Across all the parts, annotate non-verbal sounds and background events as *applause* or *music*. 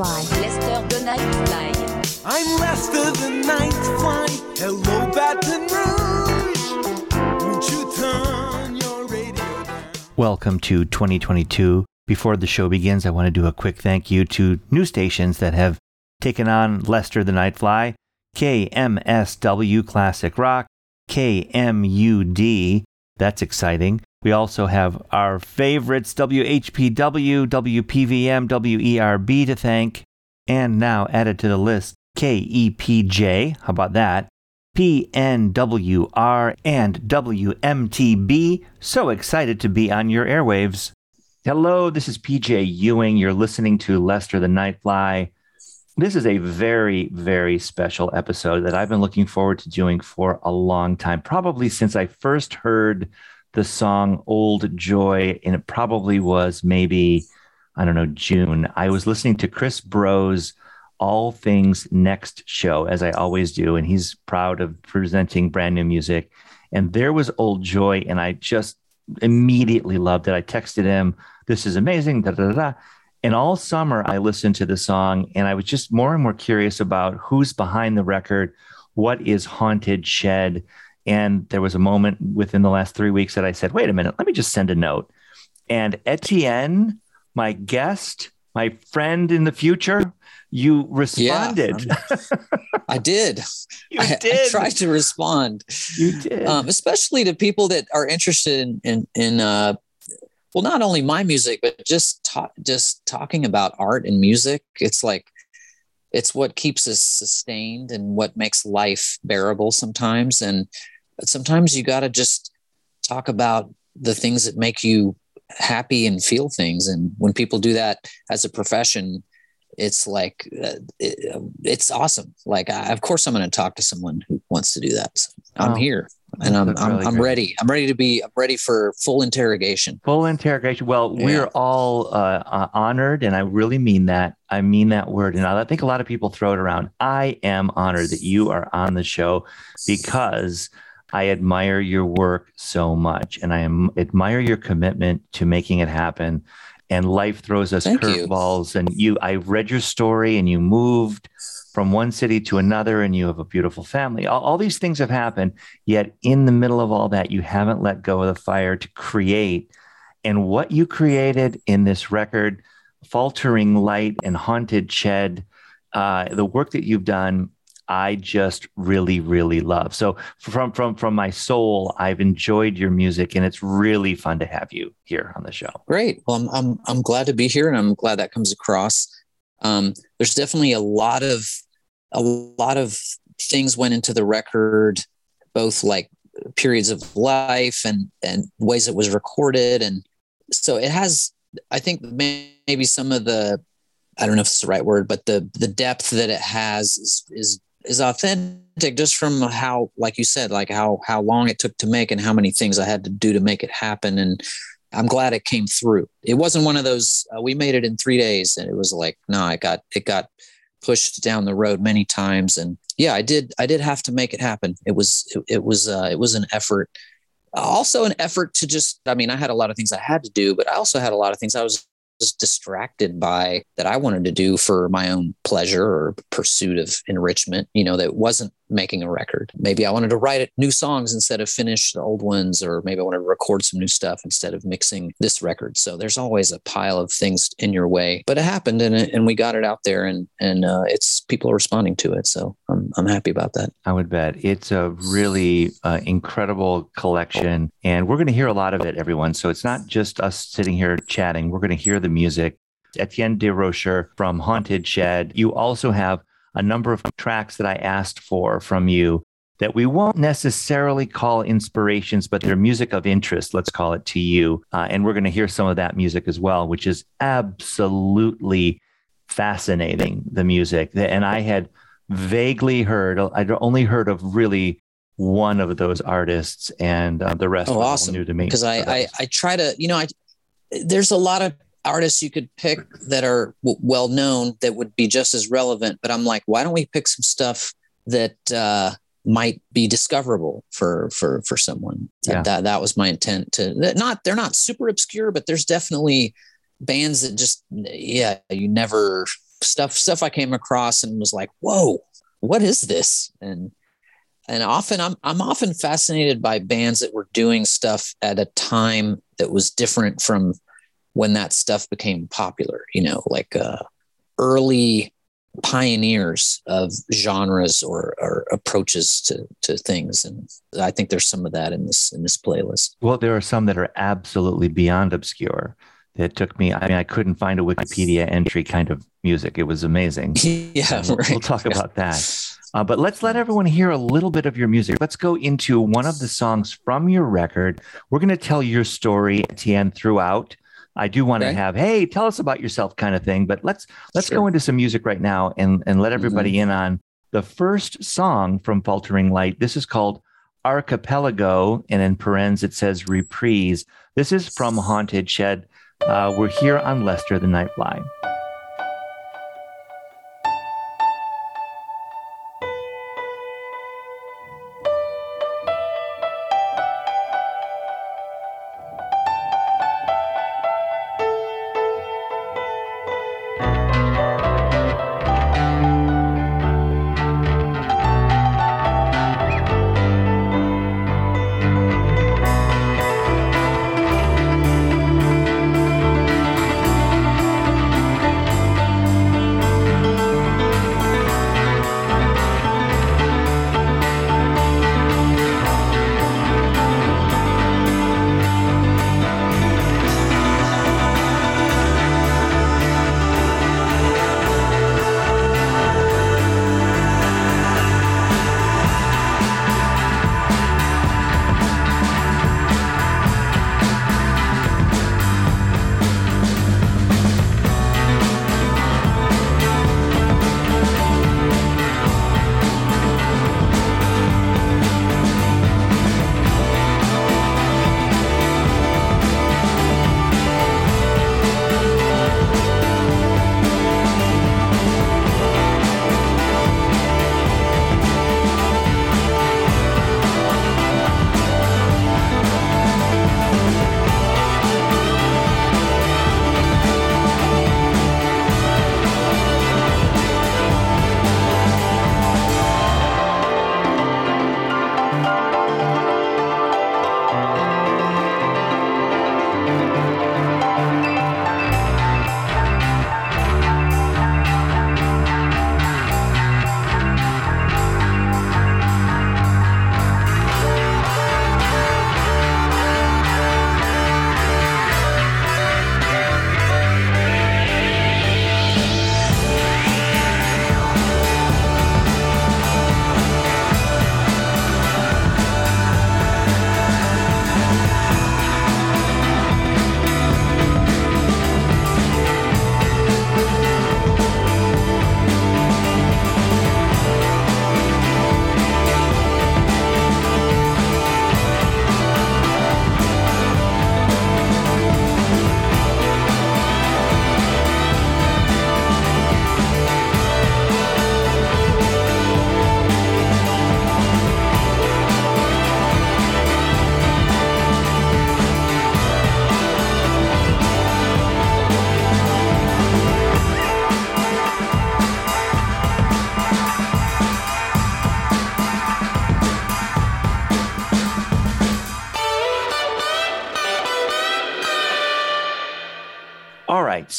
the Nightfly. Lester the Nightfly. I'm Lester the Nightfly. Hello, Baton Rouge. Won't you turn your radio down? Welcome to 2022. Before the show begins, I want to do a quick thank you to new stations that have taken on Lester the Nightfly, KMSW Classic Rock, KMUD. That's exciting. We also have our favorites WHPW, WPVM, WERB to thank, and now added to the list KEPJ. How about that? PNWR and WMTB. So excited to be on your airwaves. Hello, this is PJ Ewing. You're listening to Lester the Nightfly. This is a very, very special episode that I've been looking forward to doing for a long time, probably since I first heard the song Old Joy, and it probably was maybe, I don't know, June. I was listening to Chris Bro's All Things Next show, as I always do, and he's proud of presenting brand new music. And there was Old Joy, and I just immediately loved it. I texted him, This is amazing. Da, da, da, da. And all summer, I listened to the song, and I was just more and more curious about who's behind the record. What is Haunted Shed? And there was a moment within the last three weeks that I said, wait a minute, let me just send a note. And Etienne, my guest, my friend in the future, you responded. I did. *laughs* you I, did. I tried to respond, you did. um, especially to people that are interested in in, in uh, well, not only my music, but just ta- just talking about art and music. It's like it's what keeps us sustained and what makes life bearable sometimes. And sometimes you got to just talk about the things that make you happy and feel things. And when people do that as a profession, it's like uh, it, it's awesome. Like, I, of course, I'm going to talk to someone who wants to do that. So I'm Oh, here, and I'm I'm, really I'm ready. I'm ready to be. I'm ready for full interrogation. Full interrogation. Well, Yeah. we're all uh, uh, honored, and I really mean that. I mean that word. And I think a lot of people throw it around. I am honored that you are on the show because I admire your work so much, and I am, admire your commitment to making it happen. And life throws us curveballs. And you, I read your story, and you moved from one city to another, and you have a beautiful family. All, all these things have happened. Yet, in the middle of all that, you haven't let go of the fire to create. And what you created in this record, Faltering Light and Haunted Shed, uh, the work that you've done, I just really, really love. So from from from my soul, I've enjoyed your music, and it's really fun to have you here on the show. Great. Well, I'm I'm I'm glad to be here, and I'm glad that comes across. Um, there's definitely a lot of a lot of things went into the record, both like periods of life and and ways it was recorded, and so it has. I think maybe some of the I don't know if it's the right word, but the the depth that it has is is is authentic just from how like you said like how how long it took to make and how many things i had to do to make it happen. And i'm glad it came through. It wasn't one of those uh, we made it in three days and it was like no it got it got pushed down the road many times. And yeah i did i did have to make it happen. It was it, it was uh, it was an effort. Also an effort to just i mean i had a lot of things i had to do but i also had a lot of things i was just distracted by that I wanted to do for my own pleasure or pursuit of enrichment, you know, that wasn't making a record. Maybe I wanted to write new songs instead of finish the old ones, or maybe I wanted to record some new stuff instead of mixing this record. So there's always a pile of things in your way, but it happened and, and we got it out there and, and uh, it's people are responding to it. So I'm, I'm happy about that. I would bet it's a really uh, incredible collection, and we're going to hear a lot of it, everyone. So it's not just us sitting here chatting. We're going to hear the music. Etienne de Rocher from Haunted Shed. You also have a number of tracks that I asked for from you that we won't necessarily call inspirations, but they're music of interest, let's call it to you. Uh, and we're going to hear some of that music as well, which is absolutely fascinating, the music. And I had vaguely heard, I'd only heard of really one of those artists, and uh, the rest Oh, was all awesome. new to me. because I, I I try to you know I there's a lot of artists you could pick that are w- well known that would be just as relevant but I'm like why don't we pick some stuff that uh might be discoverable for for for someone Yeah. that that was my intent to that not they're not super obscure but there's definitely bands that just yeah you never stuff stuff I came across and was like whoa what is this and and often I'm I'm often fascinated by bands that were doing stuff at a time that was different from when that stuff became popular. You know, like uh, early pioneers of genres or, or approaches to to things, and I think there's some of that in this in this playlist. Well, there are some that are absolutely beyond obscure. That took me. I mean, I couldn't find a Wikipedia entry kind of music. It was amazing. *laughs* yeah, we'll, right. we'll talk Yeah. about that. Uh, but let's let everyone hear a little bit of your music. Let's go into one of the songs from your record. We're going to tell your story, Etienne, throughout. I do want to Okay. have, hey, tell us about yourself, kind of thing. But let's let's Sure. go into some music right now and and let everybody in on the first song from Faltering Light. This is called Archipelago, and in parens it says reprise. This is from Haunted Shed. Uh, we're here on Lester the Nightfly.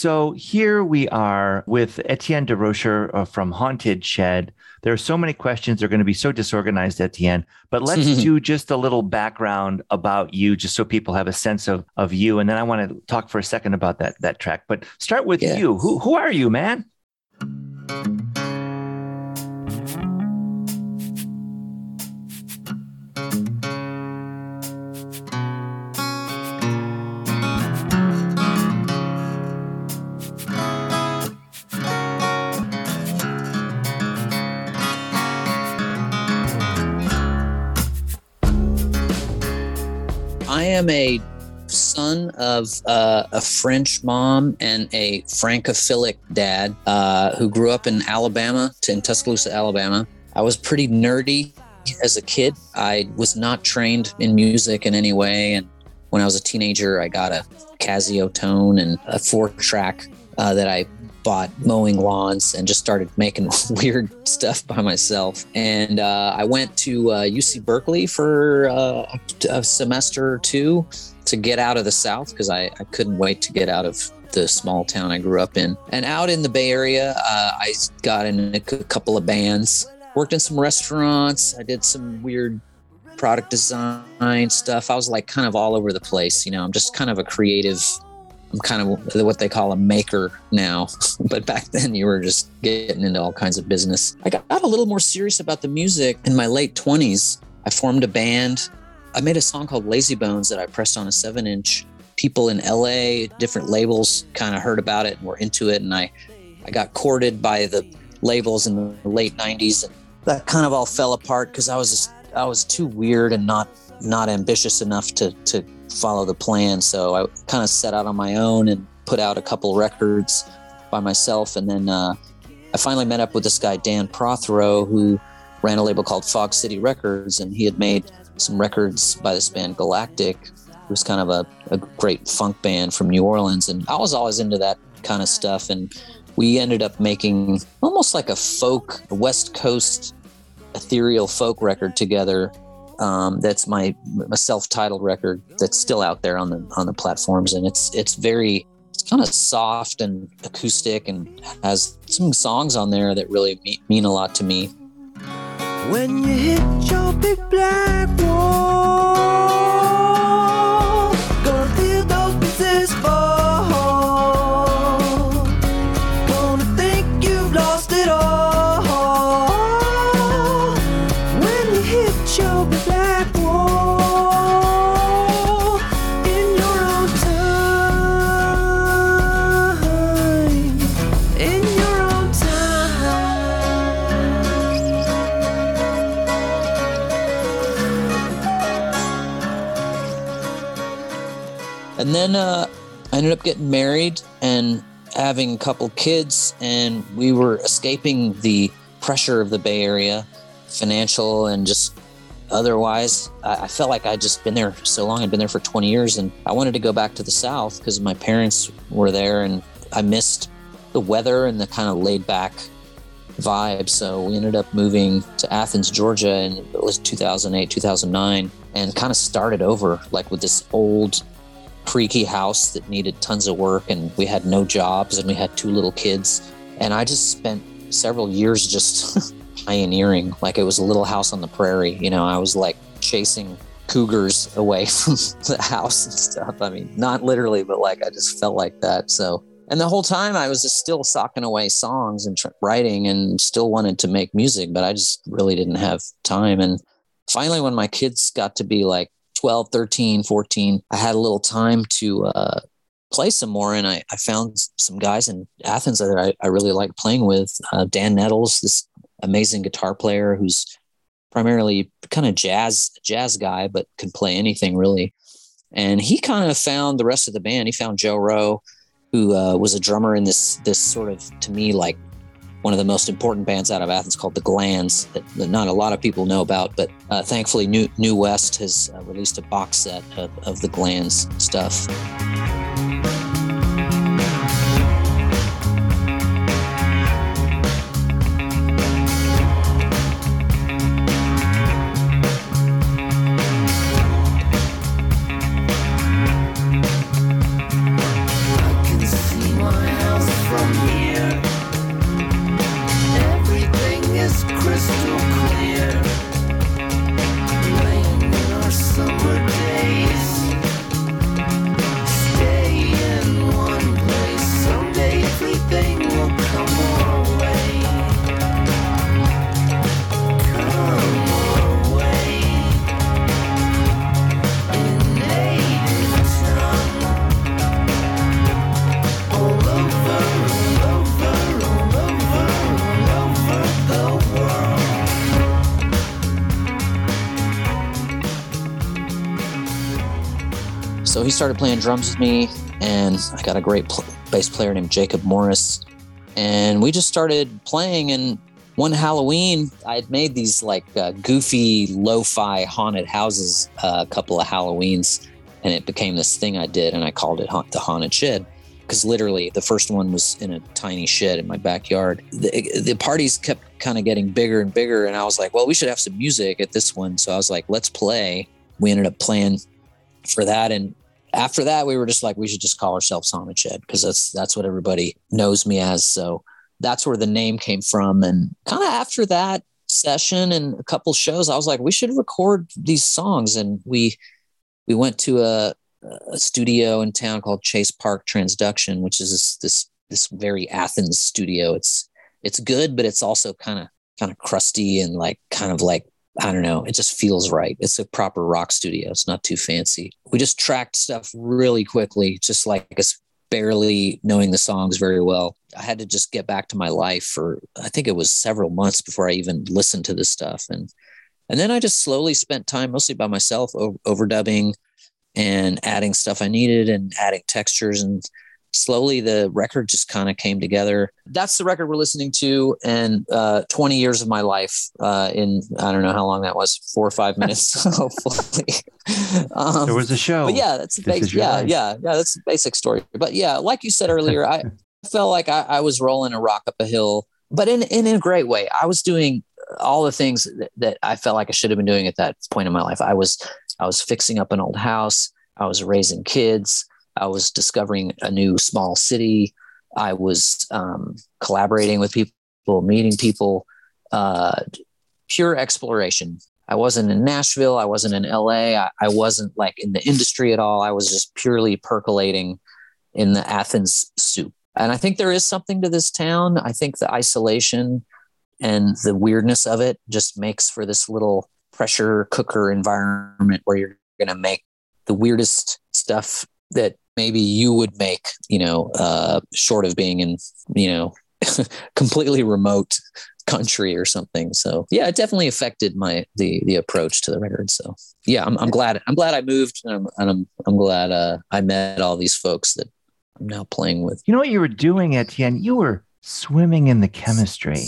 So here we are with Etienne de Rocher uh, from Haunted Shed. There are so many questions. They're going to be so disorganized, Etienne. But let's *laughs* do just a little background about you, just so people have a sense of, of you. And then I want to talk for a second about that, that track. But start with Yeah. you. Who, who are you, man? Am a son of uh, a French mom and a Francophilic dad uh, who grew up in Alabama, in Tuscaloosa, Alabama. I was pretty nerdy as a kid. I was not trained in music in any way. And when I was a teenager, I got a Casio tone and a four track uh, that I bought mowing lawns and just started making *laughs* weird stuff by myself. And uh, I went to uh, UC Berkeley for uh, a semester or two to get out of the South because I, I couldn't wait to get out of the small town I grew up in. And out in the Bay Area, uh, I got in a couple of bands, worked in some restaurants. I did some weird product design stuff. I was like kind of all over the place. You know, I'm just kind of a creative. I'm kind of what they call a maker now, *laughs* but back then you were just getting into all kinds of business. I got a little more serious about the music in my late 20s. I formed a band. I made a song called Lazy Bones that I pressed on a seven inch. People in LA, different labels kind of heard about it and were into it. And I, I got courted by the labels in the late 90s. And that kind of all fell apart because I was just I was too weird and not not ambitious enough to to follow the plan. So I kind of set out on my own and put out a couple records by myself, and then uh, I finally met up with this guy Dan Prothero who ran a label called Fog City Records, and he had made some records by this band Galactic, who's kind of a, a great funk band from New Orleans, and I was always into that kind of stuff, and we ended up making almost like a folk West Coast ethereal folk record together. Um, that's my a self-titled record that's still out there on the on the platforms, and it's it's very it's kind of soft and acoustic, and has some songs on there that really mean a lot to me. When you hit your big black wall. And then uh, I ended up getting married and having a couple kids, and we were escaping the pressure of the Bay Area, financial and just otherwise. I, I felt like I'd just been there so long. I'd been there for 20 years, and I wanted to go back to the South because my parents were there, and I missed the weather and the kind of laid back vibe. So we ended up moving to Athens, Georgia, was 2008, 2009, and kind of started over like with this old creaky house that needed tons of work and we had no jobs and we had two little kids. And i just spent several years just *laughs* pioneering. Like it was a little house on the prairie you know i was like chasing cougars away *laughs* from the house and stuff. I mean not literally but like i just felt like that. So and the whole time i was just still socking away songs and tr- writing and still wanted to make music but i just really didn't have time. And finally when my kids got to be like 12, 13, 14, I had a little time to uh, play some more. And I, I found some guys in Athens that I, I really like playing with. Uh, Dan Nettles, this amazing guitar player who's primarily kind of jazz jazz guy, but can play anything really. And he kind of found the rest of the band. He found Joe Rowe, who uh, was a drummer in this this sort of to me like one of the most important bands out of Athens called the Glands that, that not a lot of people know about, but uh, thankfully New, New West has uh, released a box set of, of the Glands stuff. So he started playing drums with me, and I got a great pl- bass player named Jacob Morris. And we just started playing. And one Halloween, I had made these like uh, goofy lo fi haunted houses uh, a couple of Halloweens, and it became this thing I did, and I called it ha- the Haunted Shed. Because literally, the first one was in a tiny shed in my backyard. The, the parties kept kind of getting bigger and bigger, and I was like, well, we should have some music at this one. So I was like, let's play. We ended up playing for that. And after that, we were just like, we should just call ourselves Haunted Shed because that's that's what everybody knows me as. So that's where the name came from. And kind of after that session and a couple shows, I was like, we should record these songs. And we we went to a, a studio in town called Chase Park Transduction, which is this this, this very Athens studio. It's it's good, but it's also kind of kind of crusty and like kind of like I don't know. It just feels right. It's a proper rock studio. It's not too fancy. We just tracked stuff really quickly, just like us barely knowing the songs very well. I had to just get back to my life for I think it was several months before I even listened to this stuff. And and then I just slowly spent time mostly by myself over, overdubbing and adding stuff I needed and adding textures and slowly the record just kind of came together. That's the record we're listening to, and uh, 20 years of my life uh, in I don't know how long that was, four or five minutes, *laughs* hopefully. Um, there was a show. But yeah, that's the basic. Yeah, life. yeah, yeah. That's the basic story. But yeah, like you said earlier, I felt like I, I was rolling a rock up a hill, but in, in in a great way. I was doing all the things that, that I felt like I should have been doing at that point in my life. I was I was fixing up an old house. I was raising kids. I was discovering a new small city. I was um, collaborating with people, meeting people, uh, pure exploration. I wasn't in Nashville. I wasn't in LA. I, I, wasn't like in the industry at all. I was just purely percolating in the Athens soup. And I think there is something to this town. I think the isolation and the weirdness of it just makes for this little pressure cooker environment where you're going to make the weirdest stuff that maybe you would make, you know, uh, short of being in, you know, *laughs* completely remote country or something. So yeah, it definitely affected my the the approach to the record. So yeah, I'm, I'm glad I'm glad I moved and I'm and I'm, I'm glad uh, I met all these folks that I'm now playing with. You know what you were doing, Etienne? You were swimming in the chemistry.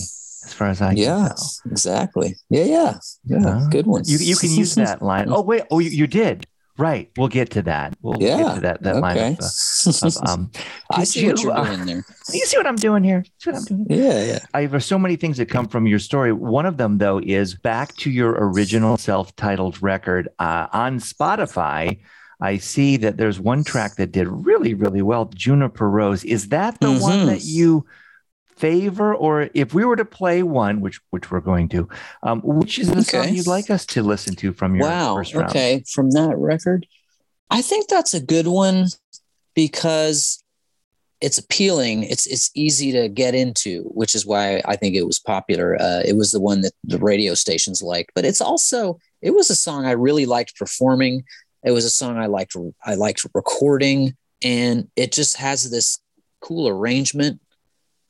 As far as I yeah, exactly. Yeah, yeah, yeah. Uh, Good one. You you can use that line. Oh wait, oh you, you did. Right. We'll get to that. We'll yeah. get to that, that okay. line of, uh, *laughs* of um, I see you, what you're doing there. *laughs* You see what I'm doing here? See what I'm doing? Yeah, yeah. I have so many things that come from your story. One of them, though, is back to your original self-titled record uh, on Spotify. I see that there's one track that did really, really well, Juniper Rose. Is that the mm-hmm. one that you favor, or if we were to play one, which which we're going to, um, which is the okay. song you'd like us to listen to from your wow, first round? Okay, from that record, I think that's a good one because it's appealing. It's it's easy to get into, which is why I think it was popular. Uh, it was the one that the radio stations liked, but it's also it was a song I really liked performing. It was a song I liked I liked recording, and it just has this cool arrangement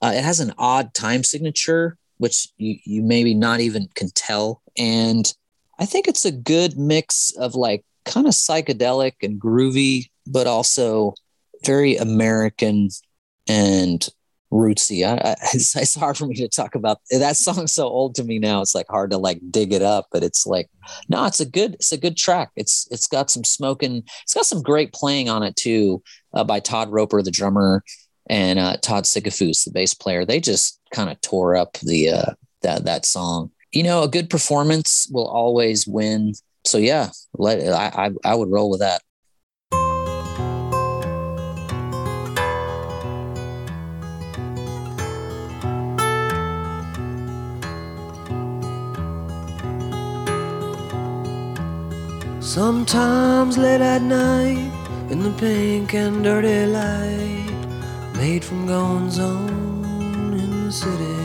uh, it has an odd time signature, which you, you maybe not even can tell. And I think it's a good mix of like kind of psychedelic and groovy, but also very American and rootsy. I, I, *laughs* it's, it's, hard for me to talk about that song's so old to me now. It's like hard to like dig it up, but it's like no, it's a good it's a good track. It's it's got some smoking. It's got some great playing on it too uh, by Todd Roper, the drummer, and uh, Todd Sickafoose, the bass player, they just kind of tore up the uh, that that song. You know, a good performance will always win. So yeah, let I I, I would roll with that. Sometimes late at night in the pink and dirty light made from goings on in the city.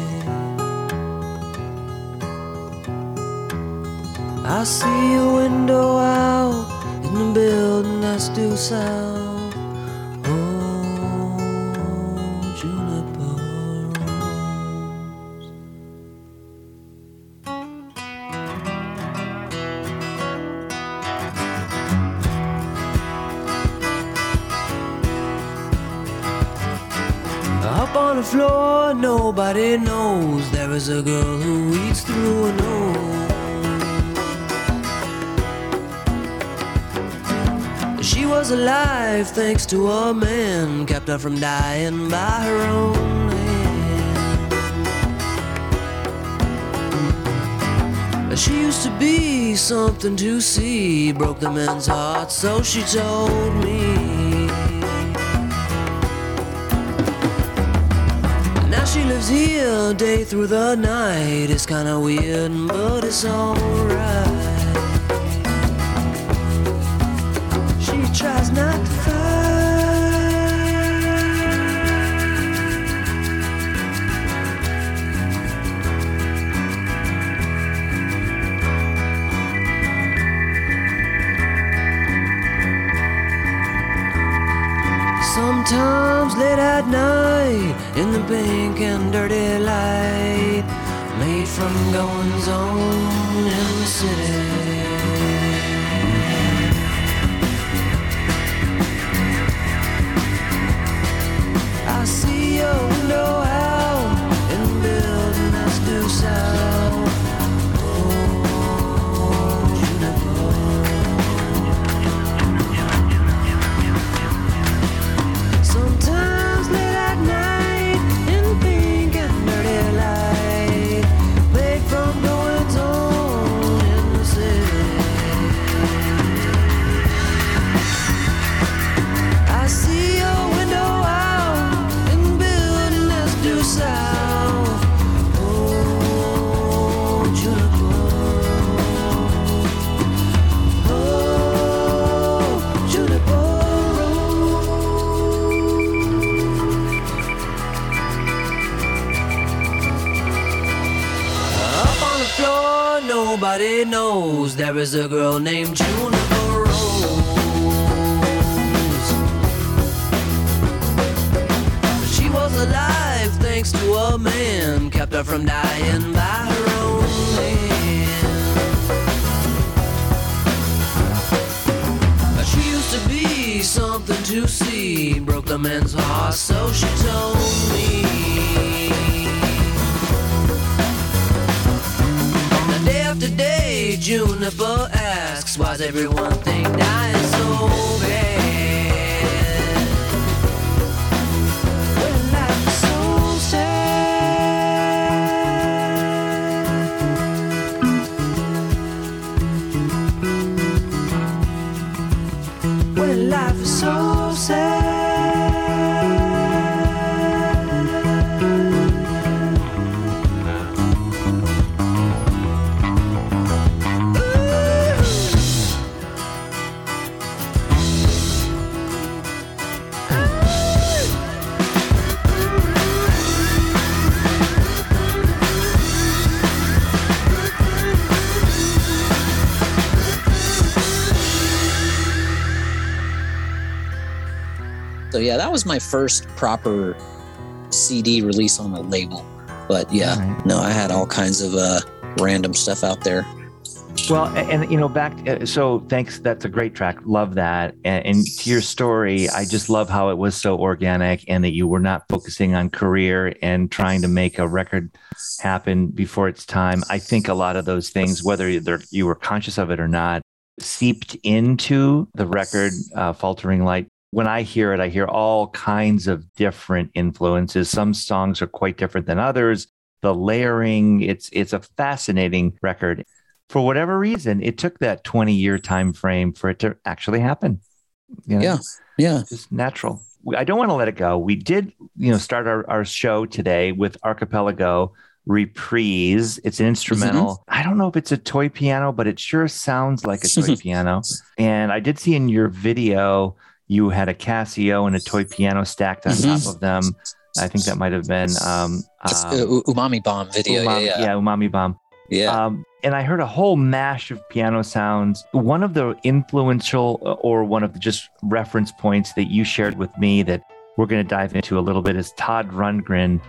I see a window out in the building that's due south. Floor, nobody knows there is a girl who eats through a nose. She was alive thanks to a man, kept her from dying by her own hand. She used to be something to see, broke the man's heart, so she told me. Lives here day through the night. It's kinda weird, but it's alright. In the pink and dirty light, made from goings on in the city. So yeah, that was my first proper CD release on a label. But yeah, Alright. no, I had all kinds of uh, random stuff out there. Well, and, you know, back. Uh, so thanks. That's a great track. Love that. And, and to your story, I just love how it was so organic and that you were not focusing on career and trying to make a record happen before its time. I think a lot of those things, whether you were conscious of it or not, seeped into the record, uh, Faltering Light. When I hear it, I hear all kinds of different influences. Some songs are quite different than others. The layering, it's it's a fascinating record for whatever reason, it took that 20 year time frame for it to actually happen. You know, Yeah. Yeah. Just natural. I don't want to let it go. We did, you know, start our, our show today with Archipelago Reprise. It's an instrumental. Mm-hmm. I don't know if it's a toy piano, but it sure sounds like a toy *laughs* piano. And I did see in your video, you had a Casio and a toy piano stacked on Mhm. top of them. I think that might have been um, um, Umami Bomb video. umami, yeah. Yeah. umami bomb. Yeah. Um, and I heard a whole mash of piano sounds. One of the influential uh, or one of the just reference points that you shared with me that we're going to dive into a little bit is Todd Rundgren.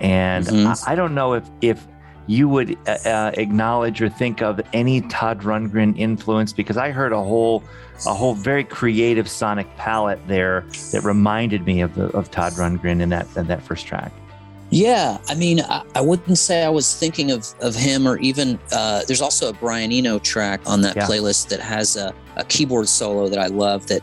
And Mhm. I, I don't know if if you would uh, uh, acknowledge or think of any Todd Rundgren influence because I heard a whole a whole very creative sonic palette there that reminded me of the of Todd Rundgren in that in that first track. Yeah, I mean, I, I wouldn't say I was thinking of of him or even. Uh, there's also a Brian Eno track on that Yeah. playlist that has a, a keyboard solo that I love that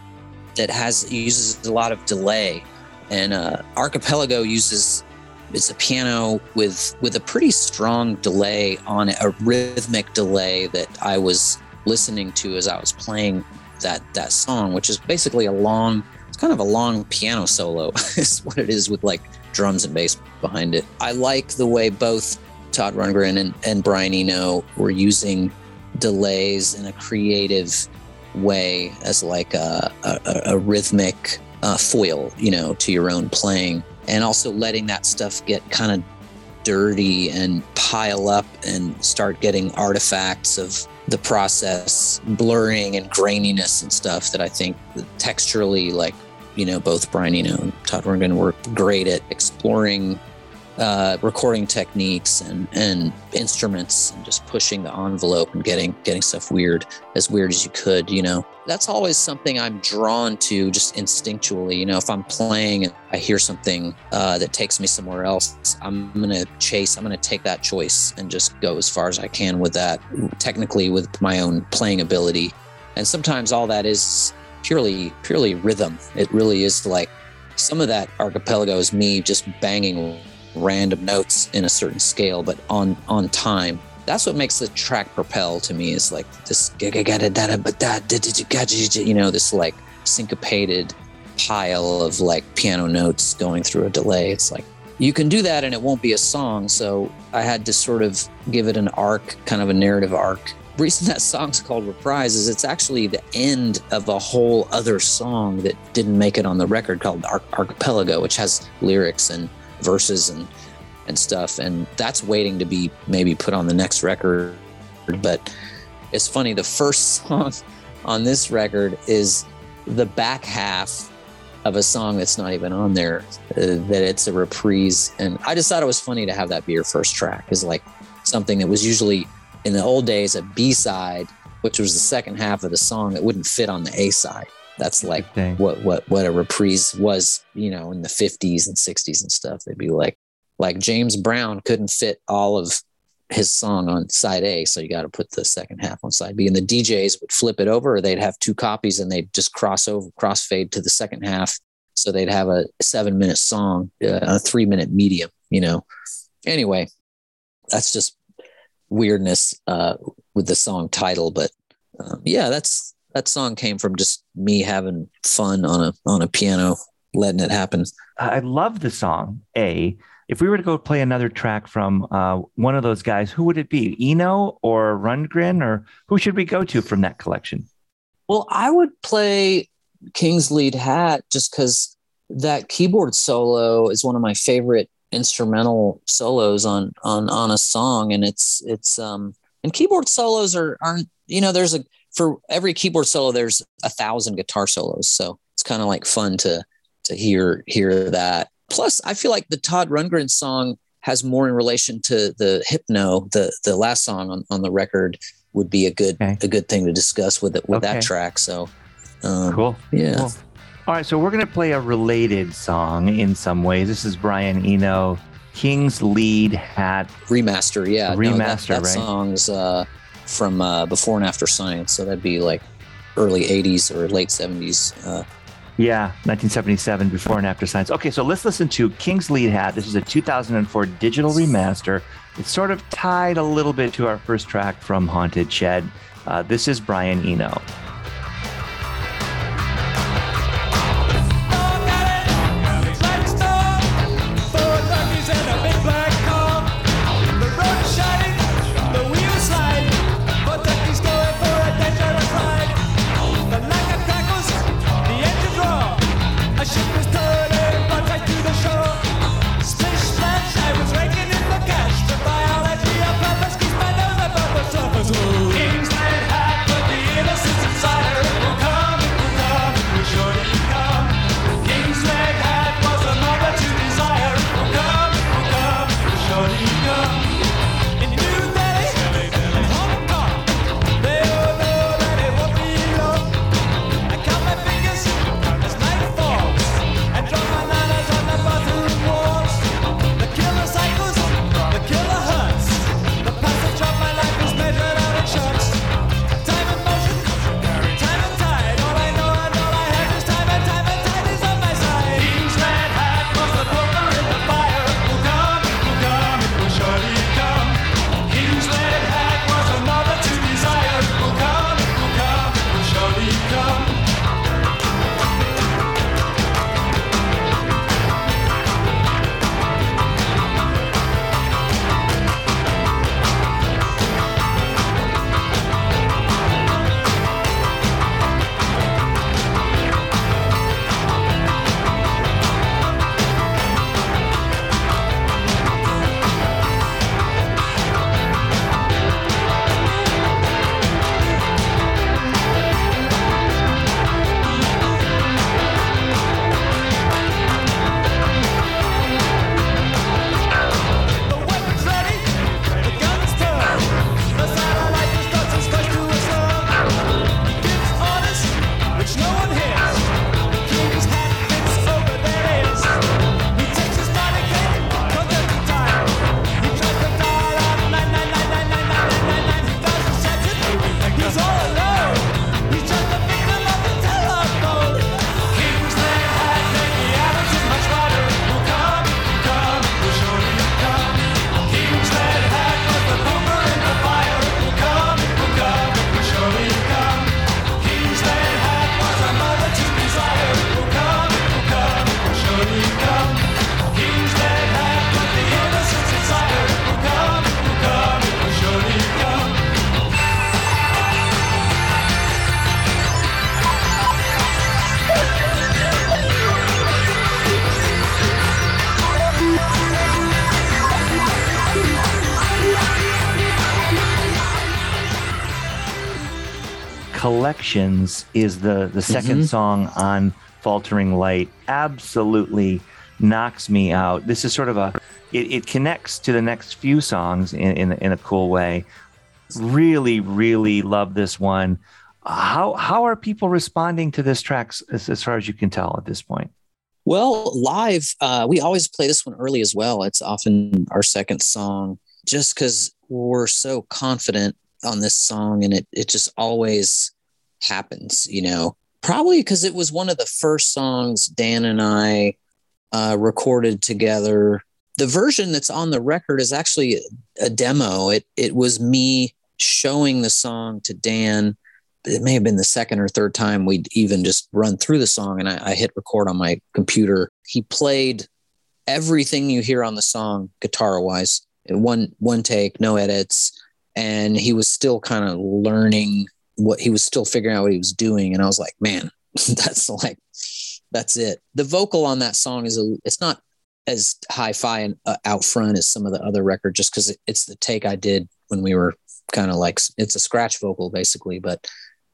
that has uses a lot of delay, and uh, Archipelago uses it's a piano with with a pretty strong delay on it, a rhythmic delay that I was listening to as I was playing that that song, which is basically a long. It's kind of a long piano solo, *laughs* is what it is with like drums and bass behind it. I like the way both Todd Rundgren and, and Brian Eno were using delays in a creative way as like a, a, a rhythmic uh, foil, you know, to your own playing, and also letting that stuff get kind of dirty and pile up and start getting artifacts of the process, blurring and graininess and stuff that I think texturally, like you know, both Brian Eno and Todd Rundgren were great at exploring uh, recording techniques and, and instruments and just pushing the envelope and getting getting stuff weird as weird as you could you know? That's always something i'm drawn to just instinctually you know? If i'm playing and i hear something uh, that takes me somewhere else i'm gonna chase i'm gonna take that choice and just go as far as i can with that technically with my own playing ability. And sometimes all that is purely purely rhythm. It really is like some of that archipelago is me just banging random notes in a certain scale, but on on time. That's what makes the track propel to me is like this you know this like syncopated pile of like piano notes going through a delay. It's like you can do that and it won't be a song. So I had to sort of give it an arc, kind of a narrative arc. The reason that song's called Reprise is it's actually the end of a whole other song that didn't make it on the record called Ar- Archipelago, which has lyrics and verses and and stuff. And that's waiting to be maybe put on the next record. But it's funny the first *laughs* song on this record is the back half of a song that's not even on there uh, that it's a reprise. And i just thought it was funny to have that be your first track is like something that was usually in the old days a b-side which was the second half of the song that wouldn't fit on the a side that's like what what what a reprise was you know in the 50s and 60s and stuff. They'd be like like james brown couldn't fit all of his song on side a so you got to put the second half on side b. And the djs would flip it over. Or they'd have two copies and they'd just cross over crossfade to the second half. So they'd have a seven minute song uh, a three minute medium you know. Anyway that's just weirdness uh with the song title but um, yeah that's that song came from just me having fun on a on a piano, letting it happen. I love the song. A. If we were to go play another track from uh, one of those guys, who would it be? Eno or Rundgren, or who should we go to from that collection? Well, I would play King's Lead Hat just because that keyboard solo is one of my favorite instrumental solos on on on a song, and it's it's um and keyboard solos are aren't you know there's a for every keyboard solo there's a thousand guitar solos, so it's kind of like fun to to hear hear that. Plus, I feel like the Todd Rundgren song has more in relation to the Hypno, the the last song on, on the record would be a good Okay. a good thing to discuss with it with Okay. that track. So um, Cool. Yeah. Cool. All right, so we're going to play a related song in some ways. This is Brian Eno, King's Lead Hat. remaster. Yeah, no, that, Remaster, that right? song's uh, from uh, before and after science, so that'd be like early '80s or late '70s. Uh, Yeah, 1977, before and after science. Okay, so let's listen to King's Lead Hat. This is a 2004 digital remaster. It's sort of tied a little bit to our first track from Haunted Shed. Uh, this is Brian Eno. Collections is the the 2nd Mhm. song on Faltering Light. Absolutely knocks me out. This is sort of a it, it connects to the next few songs in, in in a cool way. Really, really love this one. How how are people responding to this track as, as far as you can tell at this point? Well, live, uh, we always play this one early as well. It's often our second song, just because we're so confident on this song, and it it just always happens. You know, probably because it was one of the first songs Dan and I uh, recorded together. The version that's on the record is actually a demo. It it was me showing the song to Dan it may have been the second or third time we'd even just run through the song and I, I hit record on my computer. He played everything you hear on the song guitar wise, one one take, no edits, and he was still kind of learning what he was still figuring out what he was doing. And I was like, man, *laughs* that's like that's it. The vocal on that song is a it's not as hi-fi and uh, out front as some of the other record just because it, it's the take I did when we were kind of like it's a scratch vocal basically, but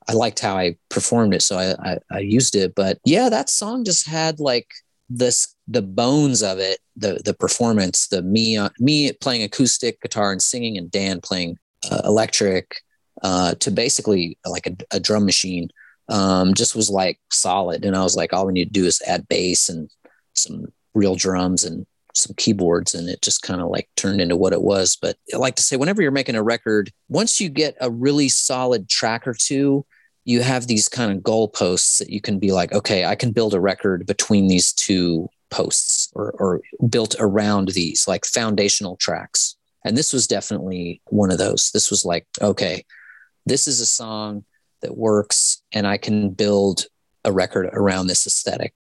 I liked how I performed it, so I, I, I used it. But yeah, that song just had like this the bones of it, the the performance, the me uh, me playing acoustic guitar and singing, and Dan playing uh, electric uh, to basically like a, a drum machine. Um, just was like solid, and I was like, all we need to do is add bass and some real drums and some keyboards and it just kind of like turned into what it was. But i like to say whenever you're making a record once you get a really solid track or two you have these kind of goalposts that you can be like okay i can build a record between these two posts or, or built around these like foundational tracks. And this was definitely one of those. This was like okay this is a song that works and i can build a record around this aesthetic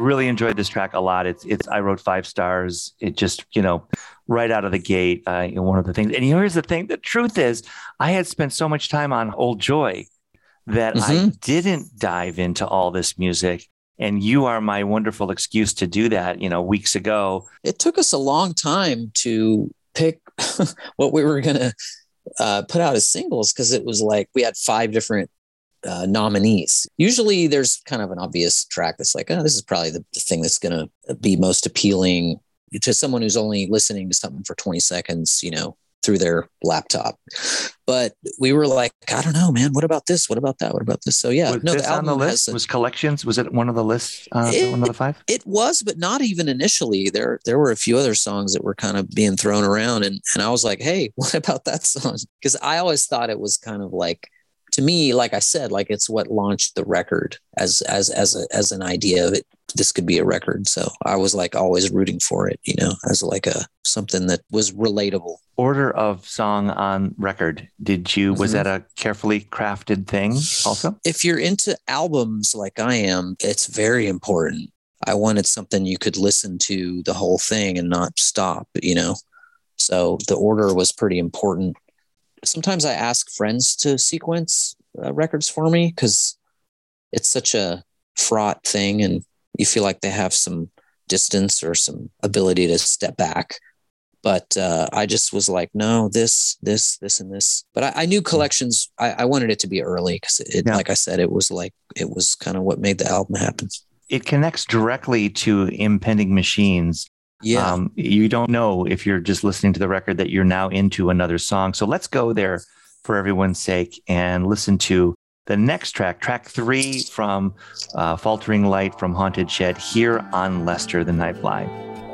really enjoyed this track a lot. It's it's I wrote five stars. It just you know right out of the gate. Uh, you know, one of the things, and here's the thing: the truth is, I had spent so much time on Old Joy that I Mhm. didn't dive into all this music. And you are my wonderful excuse to do that. You know, weeks ago. it took us a long time to pick *laughs* what we were going to uh, put out as singles because it was like we had five different uh, nominees. Usually there's kind of an obvious track that's like, oh, this is probably the, the thing that's going to be most appealing to someone who's only listening to something for 20 seconds, you know, through their laptop. But we were like, I don't know, man. What about this? What about that? What about this? So yeah, was no, the on the list? a- was collections? Was it one of the lists? Uh, It- one of the five? it was, but not even initially. There there were a few other songs that were kind of being thrown around and and I was like, "Hey, *laughs* what about that song?" Cuz I always thought it was kind of like to me, like I said, like it's what launched the record as as as a, as an idea of it this could be a record. So I was like always rooting for it, you know, as like a something that was relatable. Order of song on record. Did you? Was Mhm. that a carefully crafted thing? Also, if you're into albums like I am, it's very important. I wanted something you could listen to the whole thing and not stop, you know? So the order was pretty important. Sometimes I ask friends to sequence uh, records for me because it's such a fraught thing and you feel like they have some distance or some ability to step back. But uh, I just was like, no, this, this, this, and this. But I, I knew collections. I, I wanted it to be early because it, Yeah. like I said, it was like it was kind of what made the album happen. it connects directly to impending machines. Yeah, Um, you don't know if you're just listening to the record that you're now into another song. So let's go there for everyone's sake and listen to the next track, track three from uh, Faltering Light from Haunted Shed, here on Lester the Nightfly.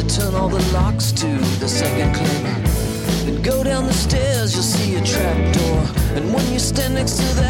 To turn all the locks to the second click. Then go down the stairs, you'll see a trap door. And when you stand next to that,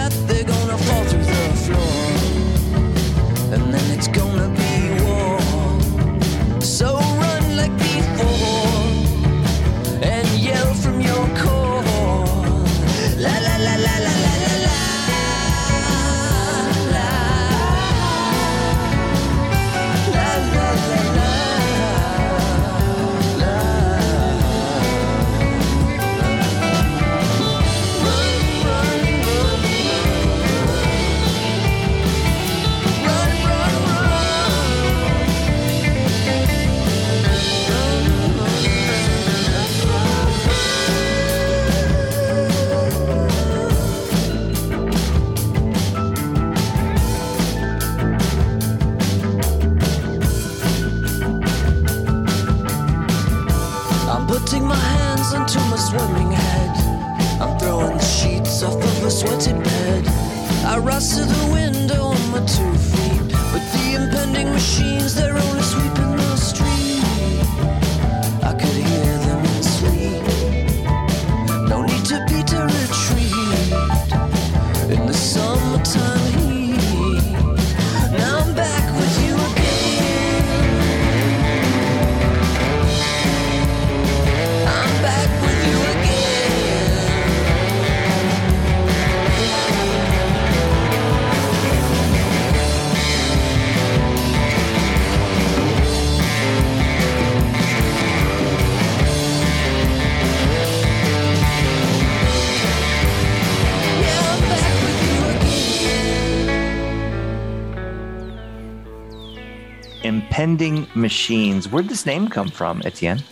Impending machines. Where'd this name come from, Etienne?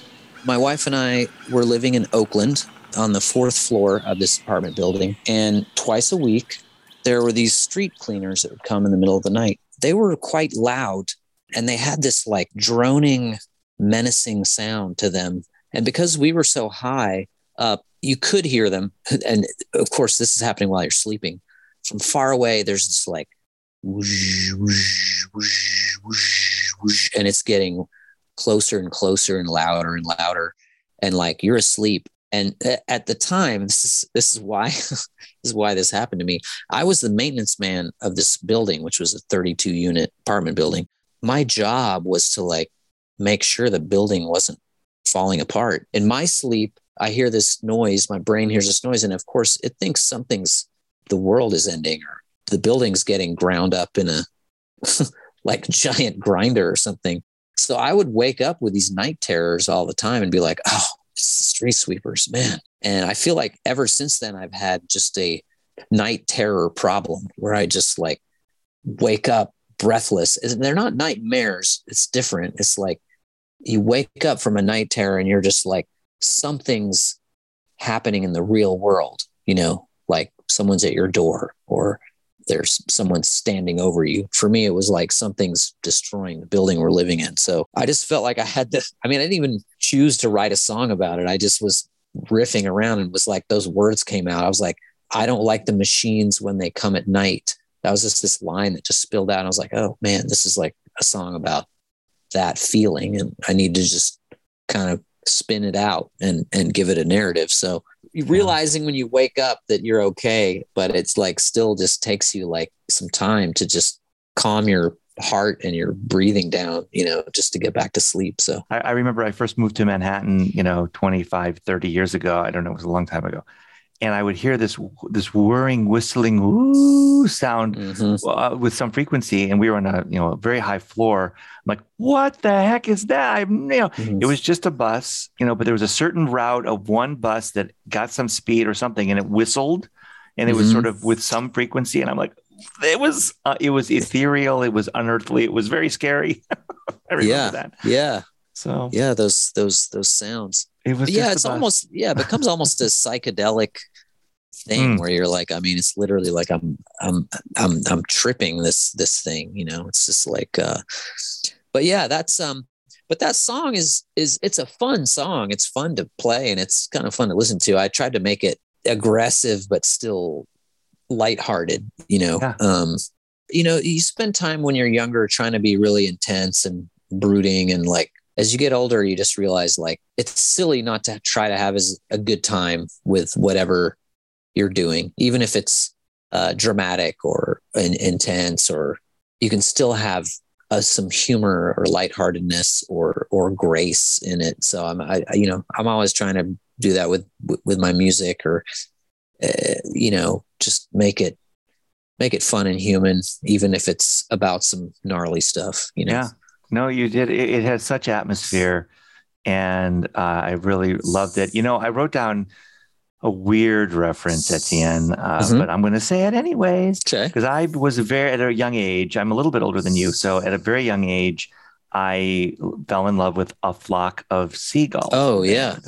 my wife and I were living in Oakland on the fourth floor of this apartment building. And twice a week, there were these street cleaners that would come in the middle of the night. They were quite loud and they had this like droning, menacing sound to them. And because we were so high up, you could hear them. *laughs* And of course, this is happening while you're sleeping. From far away, there's this like whoosh, whoosh, whoosh, and it's getting closer and closer and louder and louder. And like you're asleep. And uh, at the time this is this is why *laughs* this is why this happened to me. I was the maintenance man of this building which was a 32 unit apartment building. My job was to like make sure the building wasn't falling apart. In my sleep i hear this noise. My brain hears this noise. And of course it thinks something's the world is ending or the building's getting ground up in a *laughs* like *laughs* giant grinder or something so I would wake up with these night terrors all the time and be like, oh, it's the street sweepers, man. And I feel like ever since then, I've had just a night terror problem where I just like wake up breathless. And They're not nightmares, it's different. It's like you wake up from a night terror and you're just like, something's happening in the real world, you know, like someone's at your door or there's someone standing over you. For me, it was like something's destroying the building we're living in. So I just felt like I had to, I mean, I didn't even choose to write a song about it. I just was riffing around and was like, those words came out. I was like, I don't like the machines when they come at night. That was just this line that just spilled out. I was like, oh man, this is like a song about that feeling. And I need to just kind of spin it out and, and give it a narrative. So realizing when you wake up that you're okay, but it's like still just takes you like some time to just calm your heart and your breathing down, you know, just to get back to sleep. So I, I remember I first moved to Manhattan, you know, 25, 30 years ago. I don't know, it was a long time ago. And I would hear this this whirring, whistling woo sound mhm. uh, with some frequency, and we were on a you know a very high floor. I'm like, what the heck is that? I, you know, Mhm. it was just a bus, you know, but there was a certain route of one bus that got some speed or something, and it whistled, and it was Mhm. sort of with some frequency, and I'm like, it was uh, it was ethereal, it was unearthly, it was very scary. *laughs* I remember yeah, that. yeah, So yeah. Those those those sounds. It was. Yeah, it's almost yeah, it becomes almost a psychedelic thing Mm. where you're like, I mean, it's literally like I'm I'm I'm I'm tripping this this thing, you know. It's just like uh but yeah, that's um but that song is is it's a fun song. It's fun to play and it's kind of fun to listen to. I tried to make it aggressive but still lighthearted, you know. Yeah. Um you know, you spend time when you're younger trying to be really intense and brooding and like as you get older, you just realize like it's silly not to try to have as a good time with whatever you're doing, even if it's uh, dramatic or in, intense, or you can still have uh, some humor or lightheartedness or or grace in it. So I'm, I, you know, I'm always trying to do that with with, with my music, or uh, you know, just make it make it fun and human, even if it's about some gnarly stuff. You know. Yeah. No, you did. It, it had such atmosphere, and uh, I really loved it. You know, I wrote down a weird reference at the end, uh, Mhm. but I'm going to say it anyways Okay. because I was very at a young age. I'm a little bit older than you, so at a very young age, I fell in love with a flock of seagulls. Oh, yeah.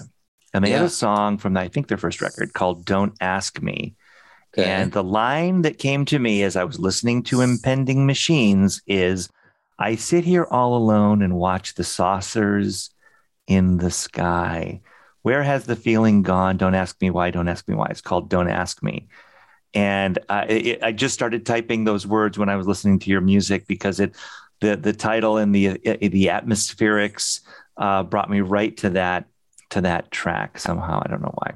and they had a song from I think their first record called "Don't Ask Me." Okay. And the line that came to me as I was listening to Impending Machines is I sit here all alone and watch the saucers in the sky. Where has the feeling gone? Don't ask me why. Don't ask me why. It's called Don't Ask Me. And uh, it, I just started typing those words when I was listening to your music because it, the the title and the uh, the atmospherics uh, brought me right to that to that track somehow. I don't know why.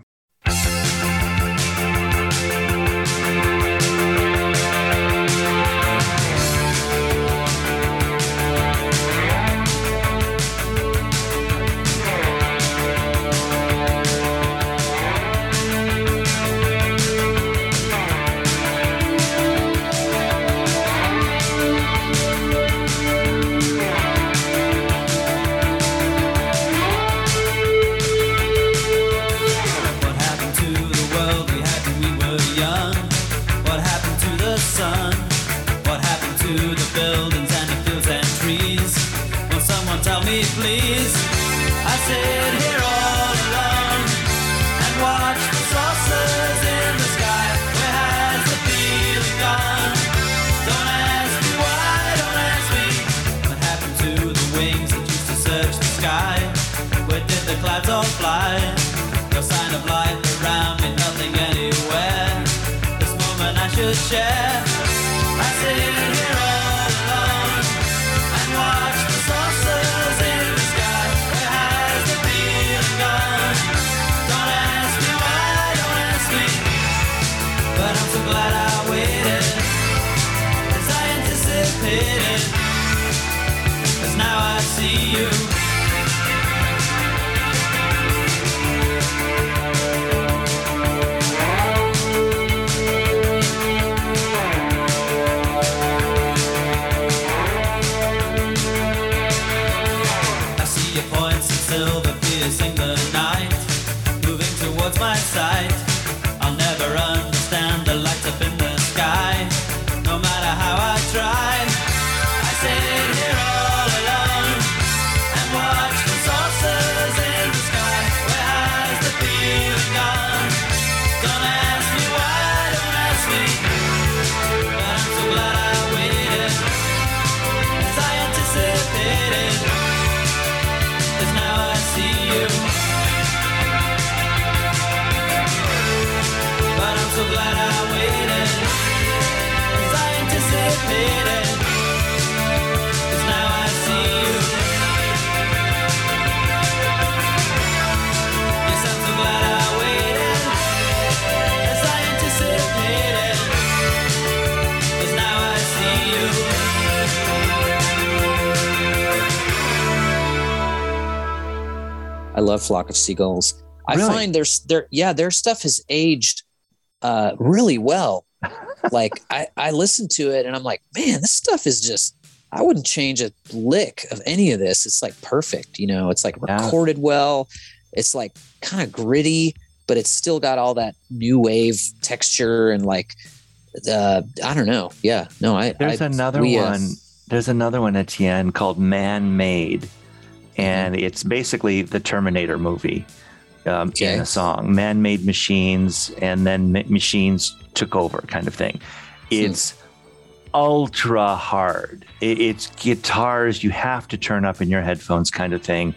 Flock of Seagulls. I Really? find there's their yeah, their stuff has aged uh really well. like I, I listen to it and I'm like, man, this stuff is just I wouldn't change a lick of any of this. It's like perfect, you know, it's like Yeah. recorded well. It's like kind of gritty, but it's still got all that new wave texture and like uh I don't know. Yeah. No, I There's I, another we, uh, one. There's another one at the end called Man Made. And it's basically the Terminator movie um, Okay. in a song. Man made machines, and then ma- machines took over, kind of thing. It's ultra hard. It, it's guitars you have to turn up in your headphones, kind of thing.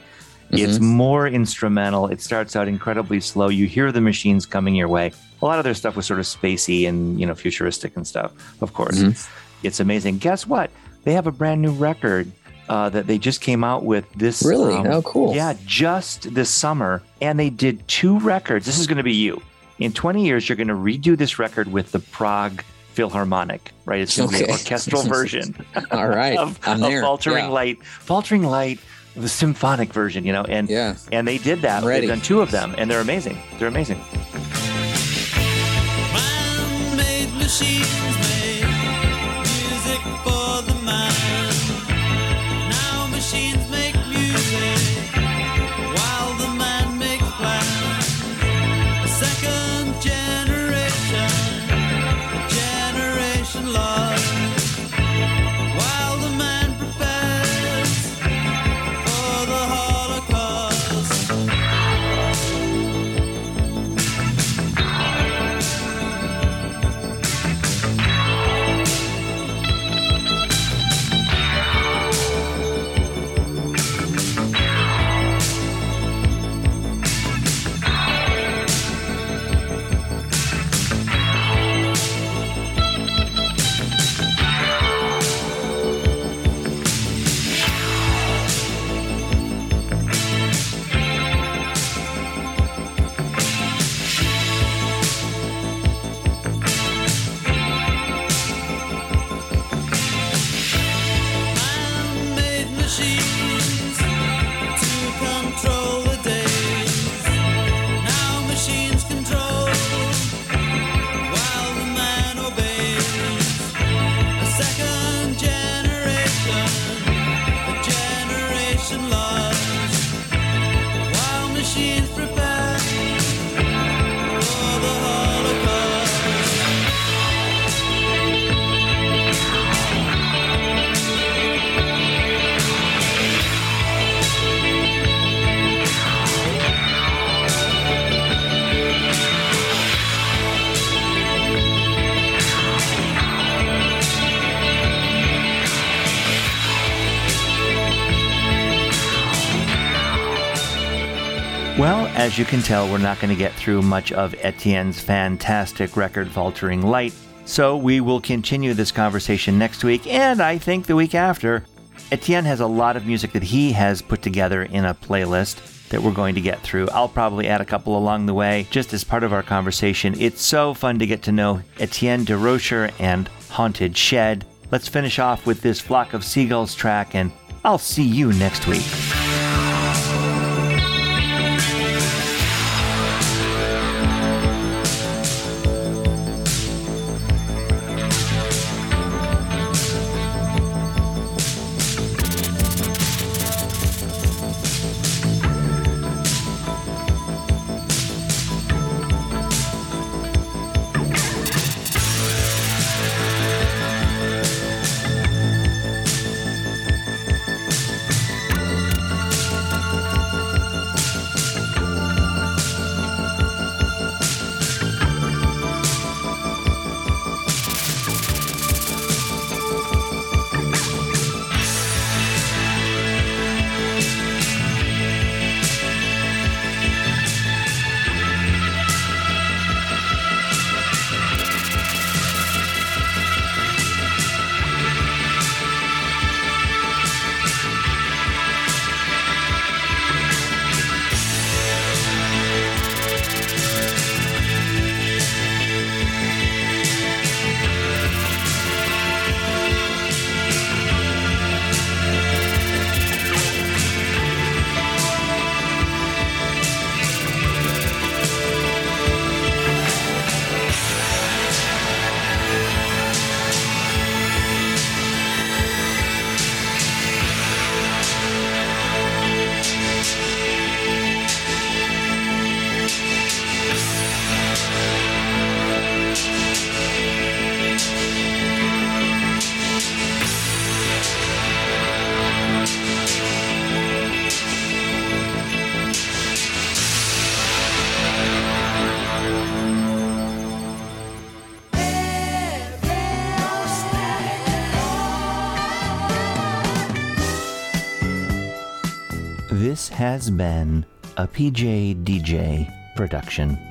It's more instrumental. It starts out incredibly slow. You hear the machines coming your way. A lot of their stuff was sort of spacey and you know futuristic and stuff, of course. Mhm. It's amazing. Guess what? They have a brand new record uh, that they just came out with this. Really? um, oh, cool. Yeah, just this summer. And they did two records. This is going to be you. In 20 years, you're going to redo this record with the Prague Philharmonic, right? It's going to be an orchestral *laughs* version All right. of, I'm there. of. Faltering yeah. Light. Faltering Light, the symphonic version, you know, and Yeah. and they did that. Ready. They've done two of them, and they're amazing. They're amazing. As you can tell, we're not going to get through much of Etienne's fantastic record, Faltering Light. So we will continue this conversation next week, and I think the week after. Etienne has a lot of music that he has put together in a playlist that we're going to get through. I'll probably add a couple along the way, just as part of our conversation. It's so fun to get to know Etienne de Rocher and Haunted Shed. Let's finish off with this Flock of Seagulls track, and I'll see you next week. Has been a PJ DJ production.